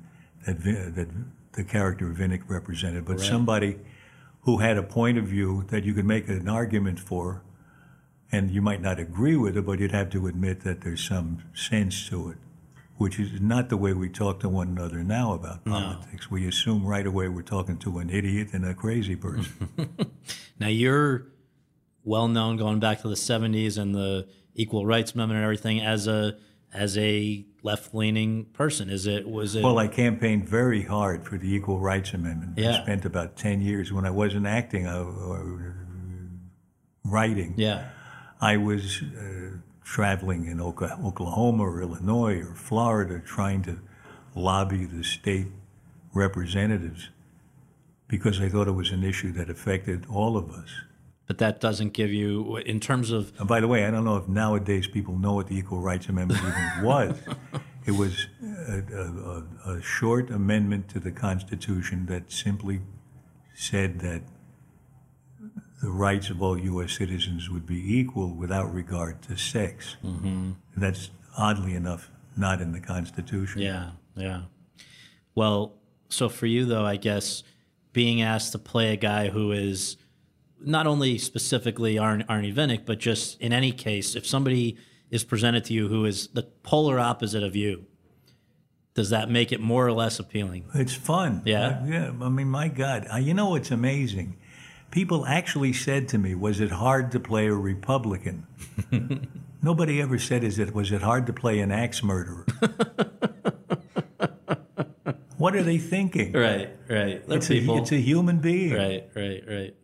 that, Vin- that the character of Vinnick represented, but somebody who had a point of view that you could make an argument for, and you might not agree with it, but you'd have to admit that there's some sense to it, which is not the way we talk to one another now about politics. We assume right away we're talking to an idiot and a crazy person. Now you're well known going back to the 70s and the equal rights amendment and everything as a as a left leaning person. Is it was it Well, I campaigned very hard for the Equal Rights Amendment. Yeah. I spent about 10 years when I wasn't acting uh, or writing. yeah. I was uh, traveling in Oklahoma or Illinois or Florida trying to lobby the state representatives because I thought it was an issue that affected all of us. But that doesn't give you in terms of And by the way, I don't know if nowadays people know what the Equal Rights Amendment even was. It was a, a, a, short amendment to the Constitution that simply said that the rights of all U.S. citizens would be equal without regard to sex. Mm-hmm. That's oddly enough not in the Constitution. Yeah, yeah. Well, so for you though, I guess being asked to play a guy who is not only specifically Arn- Arnie Vinnick, but just in any case, if somebody is presented to you who is the polar opposite of you, does that make it more or less appealing? It's fun. Yeah? I, yeah. I mean, my God. I, you know what's amazing? People actually said to me, "Was it hard to play a Republican?" Nobody ever said, "Is it was it hard to play an axe murderer?" what are they thinking? Right, right. It's people. a, it's a human being. Right, right, right.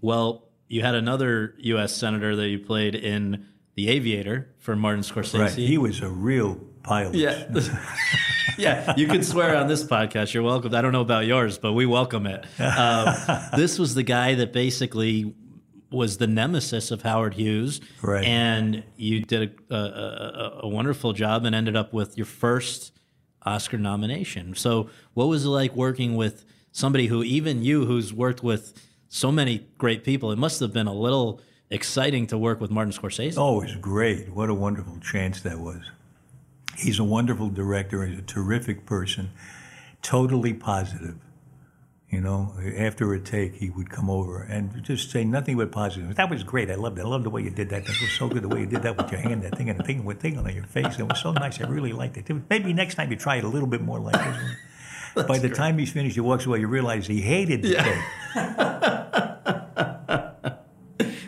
Well, you had another U.S. senator that you played in The Aviator for Martin Scorsese. Right. He was a real pilot. Yeah. yeah, you can swear on this podcast. You're welcome. I don't know about yours, but we welcome it. Um, this was the guy that basically was the nemesis of Howard Hughes. Right. And you did a, a, a, a wonderful job and ended up with your first Oscar nomination. So, what was it like working with somebody who, even you, who's worked with so many great people, it must have been a little exciting to work with Martin Scorsese. Oh, it was great. What a wonderful chance that was. He's a wonderful director. He's a terrific person, totally positive. You know, after a take, he would come over and just say nothing but positive. That was great. I loved it. I loved the way you did that. That was so good the way you did that with your hand, that thing, and the thing with thing on your face. It was so nice. I really liked it. Maybe next time you try it a little bit more like this. By the time he's finished, he walks away. You realize he hated the take.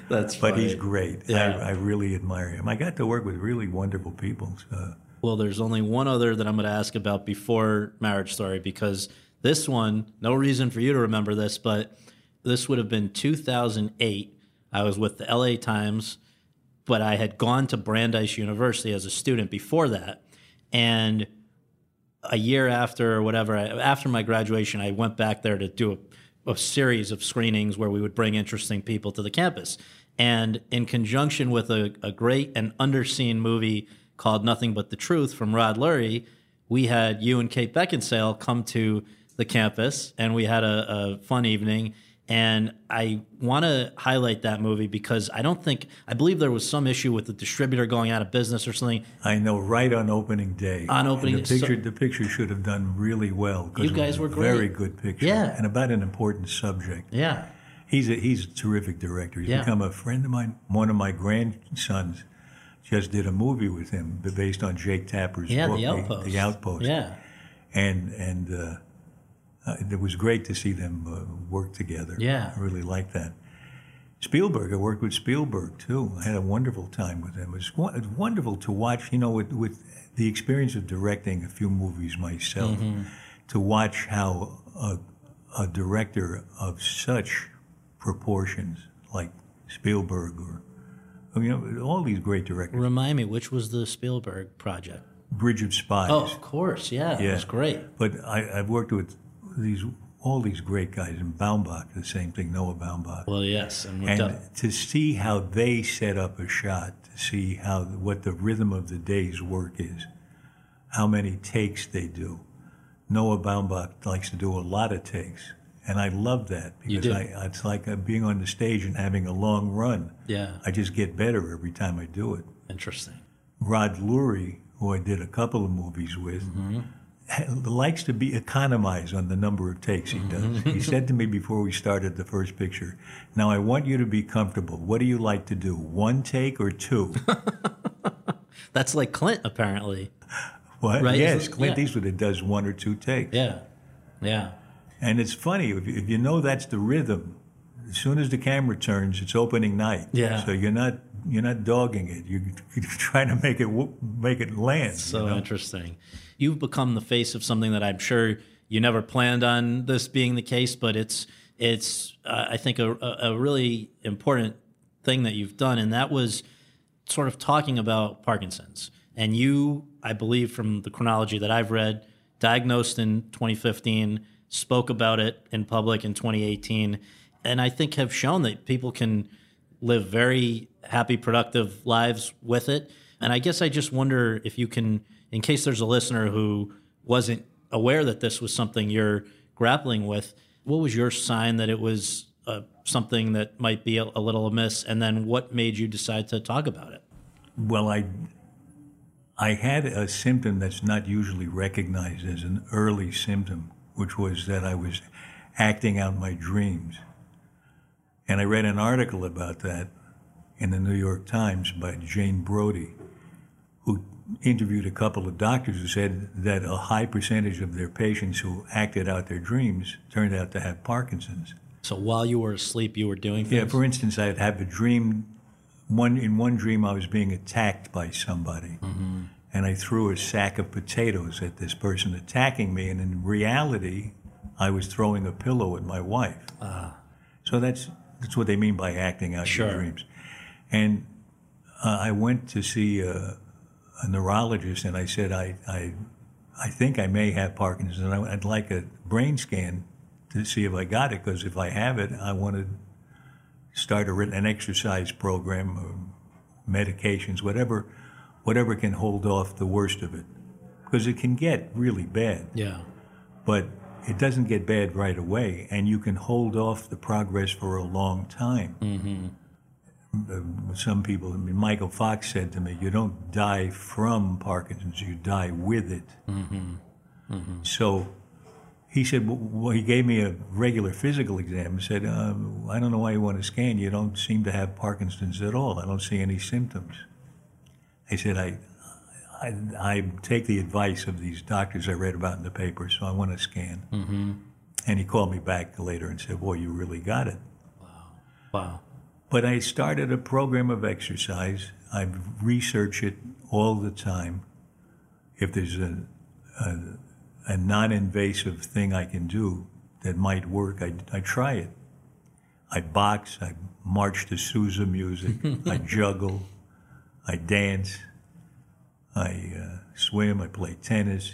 That's But funny. he's great. Yeah. I, I really admire him. I got to work with really wonderful people. So. Well, there's only one other that I'm going to ask about before Marriage Story because this one, no reason for you to remember this, but this would have been 2008. I was with the LA Times, but I had gone to Brandeis University as a student before that. And a year after or whatever, after my graduation, I went back there to do a, a series of screenings where we would bring interesting people to the campus. And in conjunction with a, a great and underseen movie called Nothing But the Truth from Rod Lurie, we had you and Kate Beckinsale come to the campus and we had a, a fun evening. And I want to highlight that movie because I don't think, I believe there was some issue with the distributor going out of business or something. I know, right on opening day. On opening day, the so- picture, the picture should have done really well. You guys were great. Very good picture. Yeah. and about an important subject. Yeah. He's a he's a terrific director. He's Yeah. become a friend of mine. One of my grandsons just did a movie with him based on Jake Tapper's Yeah, book, The Outpost. The, Outpost. Yeah. and and uh, uh, it was great to see them uh, work together. Yeah. I really liked that. Spielberg, I worked with Spielberg too. I had a wonderful time with him. It was, it was wonderful to watch, you know, with, with the experience of directing a few movies myself, Mm-hmm. to watch how a, a director of such proportions, like Spielberg or, you know, all these great directors, Remind me, which was the Spielberg project? Bridge of Spies. Oh, of course. Yeah, it was great. But I, I've worked with these all these great guys, in Baumbach, the same thing, Noah Baumbach. Well, yes. And, and to see how they set up a shot, to see how what the rhythm of the day's work is, how many takes they do. Noah Baumbach likes to do a lot of takes, and I love that because. I, it's like uh, being on the stage and having a long run. yeah, I just get better every time I do it. interesting. Rod Lurie, who I did a couple of movies with, Mm-hmm. Likes to be economized on the number of takes he Mm-hmm. does. he said to me before we started the first picture, "Now I want you to be comfortable. What do you like to do? One take or two? That's like Clint, apparently. what? Right, Yes, Clint yeah. Eastwood does one or two takes. Yeah, yeah, And it's funny if, if you know that's the rhythm. As soon as the camera turns, it's opening night. Yeah. So you're not you're not dogging it. You're, you're trying to make it make it land. so you know? interesting. You've become the face of something that I'm sure you never planned on this being the case, but it's it's uh, I think a, a a really important thing that you've done, and that was sort of talking about Parkinson's. And you, I believe, from the chronology that I've read, diagnosed in 2015, spoke about it in public in 2018, and I think have shown that people can live very happy, productive lives with it. And I guess I just wonder if you can, in case there's a listener who wasn't aware that this was something you're grappling with, what was your sign that it was uh, something that might be a, a little amiss? And then what made you decide to talk about it? Well, I I had a symptom that's not usually recognized as an early symptom, which was that I was acting out my dreams. And I read an article about that in the New York Times by Jane Brody, who interviewed a couple of doctors who said that a high percentage of their patients who acted out their dreams turned out to have Parkinson's. So while you were asleep, you were doing things? Yeah, for instance, I'd have a dream. One in one dream, I was being attacked by somebody, mm-hmm. and I threw a sack of potatoes at this person attacking me. And in reality, I was throwing a pillow at my wife. Ah. So that's that's what they mean by acting out Sure. your dreams. And uh, I went to see a, a neurologist, and I said, I, I, I think I may have Parkinson's, and I, I'd like a brain scan to see if I got it, because if I have it, I want to start a, an exercise program, or medications, whatever, whatever can hold off the worst of it, because it can get really bad Yeah. but it doesn't get bad right away, and you can hold off the progress for a long time. Mm-hmm. Some people, I mean, Michael Fox said to me, "You don't die from Parkinson's; you die with it." So, he said, well, he gave me a regular physical exam and said, um, I don't know why you want to scan. You don't seem to have Parkinson's at all. I don't see any symptoms. I said, I, I, I take the advice of these doctors I read about in the paper, so I want to scan. Mm-hmm. And he called me back later and said, Boy, you really got it. Wow. Wow. But I started a program of exercise. I research it all the time. If there's a, a, a non invasive thing I can do that might work, I, I try it. I box, I march to Sousa music, I juggle, I dance, I uh, swim, I play tennis.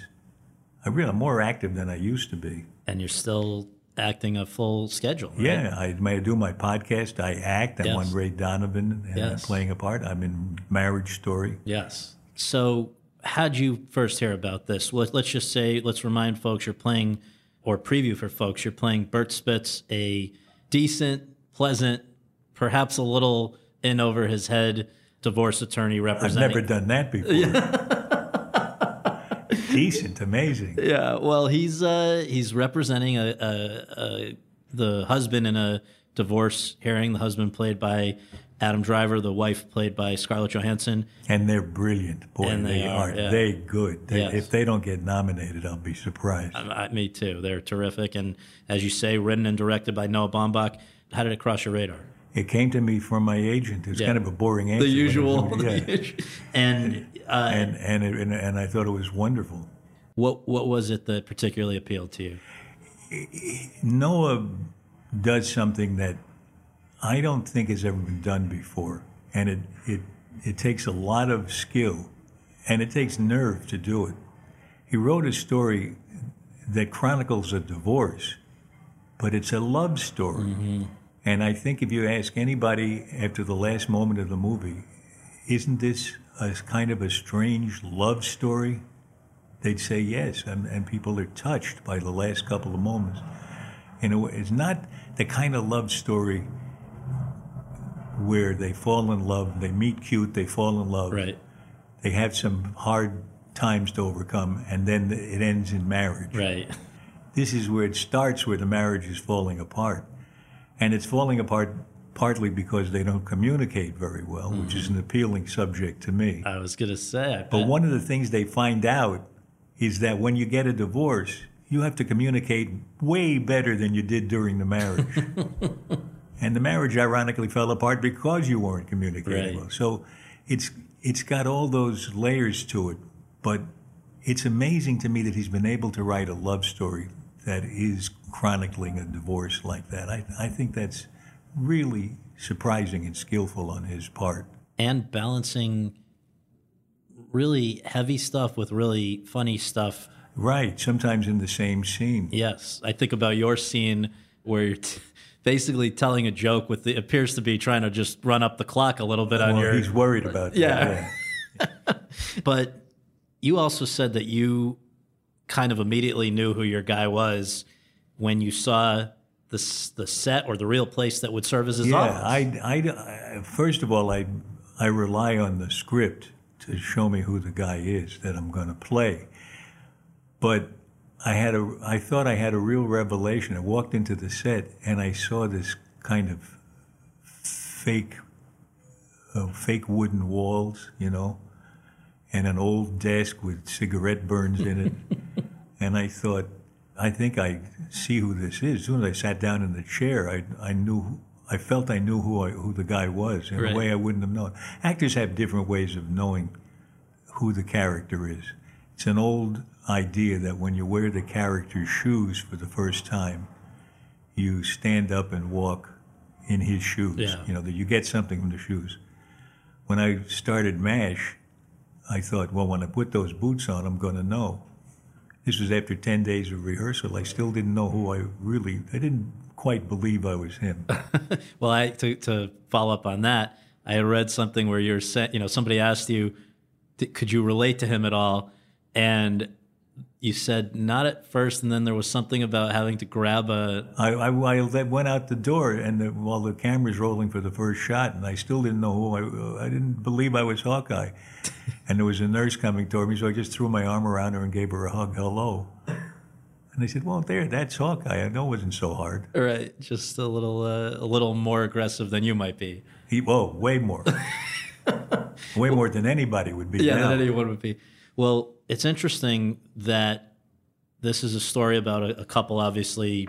I really, I'm more active than I used to be. And you're still acting a full schedule, right? Yeah, I, I do my podcast. I act. I'm Yes. on Ray Donovan and I'm playing a part. I'm in Marriage Story. Yes. So, how'd you first hear about this? Let, let's just say, let's remind folks you're playing, or preview for folks, you're playing Bert Spitz, a decent, pleasant, perhaps a little in over his head divorce attorney representative. I've never done that before. Decent, amazing. Yeah, well, he's uh, he's representing a, a, a the husband in a divorce hearing. The husband played by Adam Driver, the wife played by Scarlett Johansson. And they're brilliant. Boy, And they are, yeah. They good. They, Yes. If they don't get nominated, I'll be surprised. I, me too. They're terrific, and as you say, written and directed by Noah Baumbach. How did it cross your radar? It came to me from my agent. It's Yeah. kind of a boring answer. The usual, yeah. and uh, and and, it, and and I thought it was wonderful. what what was it that particularly appealed to you? Noah does something that I don't think has ever been done before, and it it it takes a lot of skill, and it takes nerve to do it. He wrote a story that chronicles a divorce, but it's a love story. And I think if you ask anybody after the last moment of the movie, isn't this a kind of a strange love story? They'd say yes, and, and people are touched by the last couple of moments. And it- it's not the kind of love story where they fall in love, they meet cute, they fall in love, Right, they have some hard times to overcome, and then it ends in marriage. right, This is where it starts, where the marriage is falling apart. And it's falling apart partly because they don't communicate very well, which is an appealing subject to me. I was gonna say, I But one of the things they find out is that when you get a divorce, you have to communicate way better than you did during the marriage. and the marriage ironically fell apart because you weren't communicating Right. well. So it's it's got all those layers to it, but it's amazing to me that he's been able to write a love story that is chronicling a divorce like that. I, I think that's really surprising and skillful on his part. and balancing really heavy stuff with really funny stuff. Right, sometimes in the same scene. Yes, I think about your scene where you're t- basically telling a joke with the appears to be trying to just run up the clock a little bit on your. he's worried about that. Yeah. But you also said that you kind of immediately knew who your guy was when you saw the the set or the real place that would serve as his Yeah, office. I, I, I- first of all, I, I rely on the script to show me who the guy is that I'm going to play. But I had a, I thought I had a real revelation. I walked into the set and I saw this kind of fake, uh, fake wooden walls, you know, and an old desk with cigarette burns in it. and I thought, I think I see who this is. As soon as I sat down in the chair, I, I knew, I felt I knew who I, who the guy was in Right. a way I wouldn't have known. Actors have different ways of knowing who the character is. It's an old idea that when you wear the character's shoes for the first time, you stand up and walk in his shoes. Yeah. You know, that you get something from the shoes. When I started MASH, I thought, well, when I put those boots on, I'm going to know. This was after 10 days of rehearsal. I still didn't know who I really, I didn't quite believe I was him. Well, I to, to follow up on that, I read something where you're you know, somebody asked you, could you relate to him at all? And you said not at first, and then there was something about having to grab a. I, I, I went out the door, and the, while the camera's rolling for the first shot, and I still didn't know who I. I didn't believe I was Hawkeye, and there was a nurse coming toward me, so I just threw my arm around her and gave her a hug. Hello, And they said, well, there, that's Hawkeye. I know it wasn't so hard. Right, just a little, uh, a little more aggressive than you might be. He, whoa, way more. way more than anybody would be. Yeah, now. than anyone would be. Well, it's interesting that this is a story about a, a couple obviously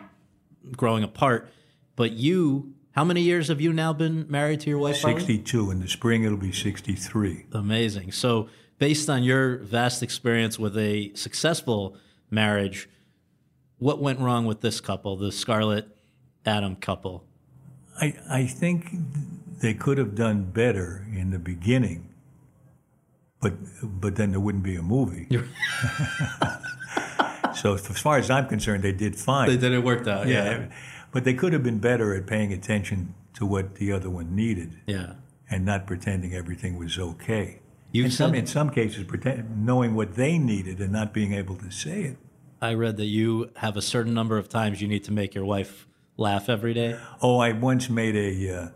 growing apart, but you, how many years have you now been married to your wife? Harley? 62. In the spring, it'll be 63. Amazing. So, based on your vast experience with a successful marriage, what went wrong with this couple, the Scarlett Adam couple? I, I think they could have done better in the beginning, but but then there wouldn't be a movie. so as far as I'm concerned, they did fine. They did it worked out. Yeah. yeah, but they could have been better at paying attention to what the other one needed Yeah. and not pretending everything was okay. You in some in some cases, pretend, knowing what they needed and not being able to say it. I read that you have a certain number of times you need to make your wife laugh every day. Oh, I once made a uh,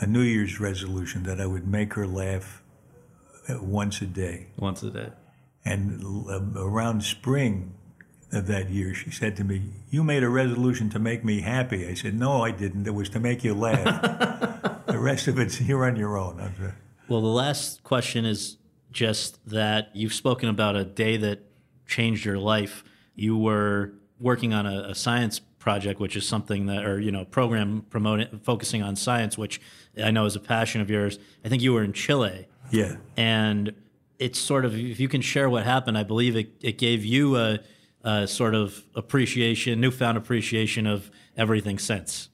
a New Year's resolution that I would make her laugh once a day. Once a day. And uh, around spring of that year, she said to me, "You made a resolution to make me happy." I said, "No, I didn't. It was to make you laugh. the rest of it's you're on your own." Well, the last question is just that you've spoken about a day that changed your life. You were working on a, a science project, which is something that, or you know, program promoting, focusing on science, which I know is a passion of yours. I think you were in Chile, yeah. and it's sort of if you can share what happened. I believe it, it gave you a, a sort of appreciation, newfound appreciation of everything since.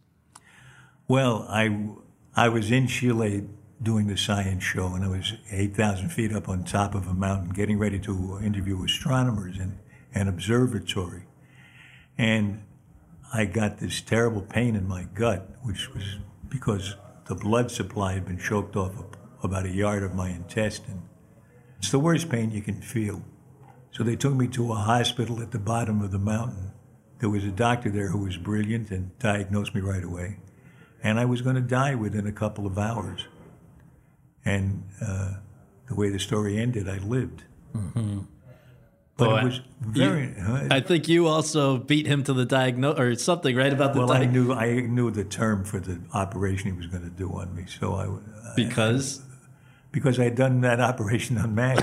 Well, I I was in Chile doing the science show, and I was eight thousand feet up on top of a mountain, getting ready to interview astronomers in an observatory, and I got this terrible pain in my gut, which was because the blood supply had been choked off about a yard of my intestine. It's the worst pain you can feel. So they took me to a hospital at the bottom of the mountain. There was a doctor there who was brilliant and diagnosed me right away. And I was going to die within a couple of hours. And uh, the way the story ended, I lived. But Oh, it was very. uh, I think you also beat him to the diagnose or something, right? About the well, I diag- knew I knew the term for the operation he was going to do on me, so I because because I had done that operation on Mac.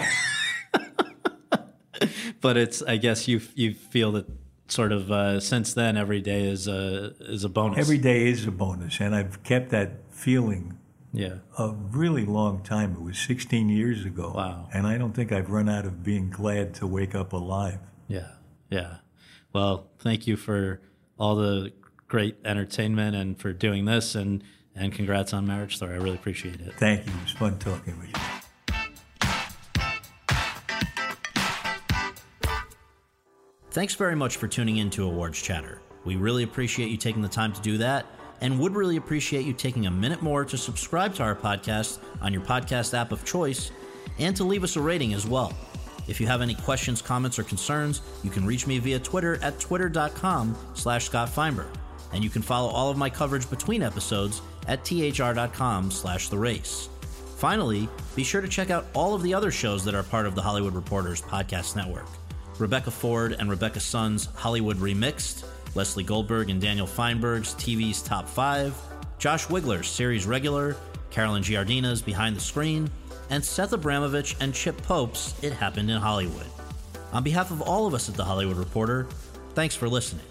but it's I guess you you feel that sort of uh, since then every day is a is a bonus. Every day is a bonus, and I've kept that feeling yeah. a really long time. It was 16 years ago. Wow. And I don't think I've run out of being glad to wake up alive. Yeah, yeah. Well, thank you for all the great entertainment and for doing this, and and congrats on Marriage Story. I really appreciate it. Thank you. It was fun talking with you. Thanks very much for tuning in to Awards Chatter. We really appreciate you taking the time to do that, and would really appreciate you taking a minute more to subscribe to our podcast on your podcast app of choice, and to leave us a rating as well. If you have any questions, comments, or concerns, you can reach me via Twitter at twitter.com slash Scott Feinberg. And you can follow all of my coverage between episodes at thr.com slash the race. Finally, be sure to check out all of the other shows that are part of the Hollywood Reporters podcast network. Rebecca Ford and Rebecca Sun's Hollywood Remixed, Lesley Goldberg and Daniel Fienberg's TV's Top 5, Josh Wigler's Series Regular, Carolyn Giardina's Behind the Screen, and Seth Abramovich and Chip Pope's It Happened in Hollywood. On behalf of all of us at The Hollywood Reporter, thanks for listening.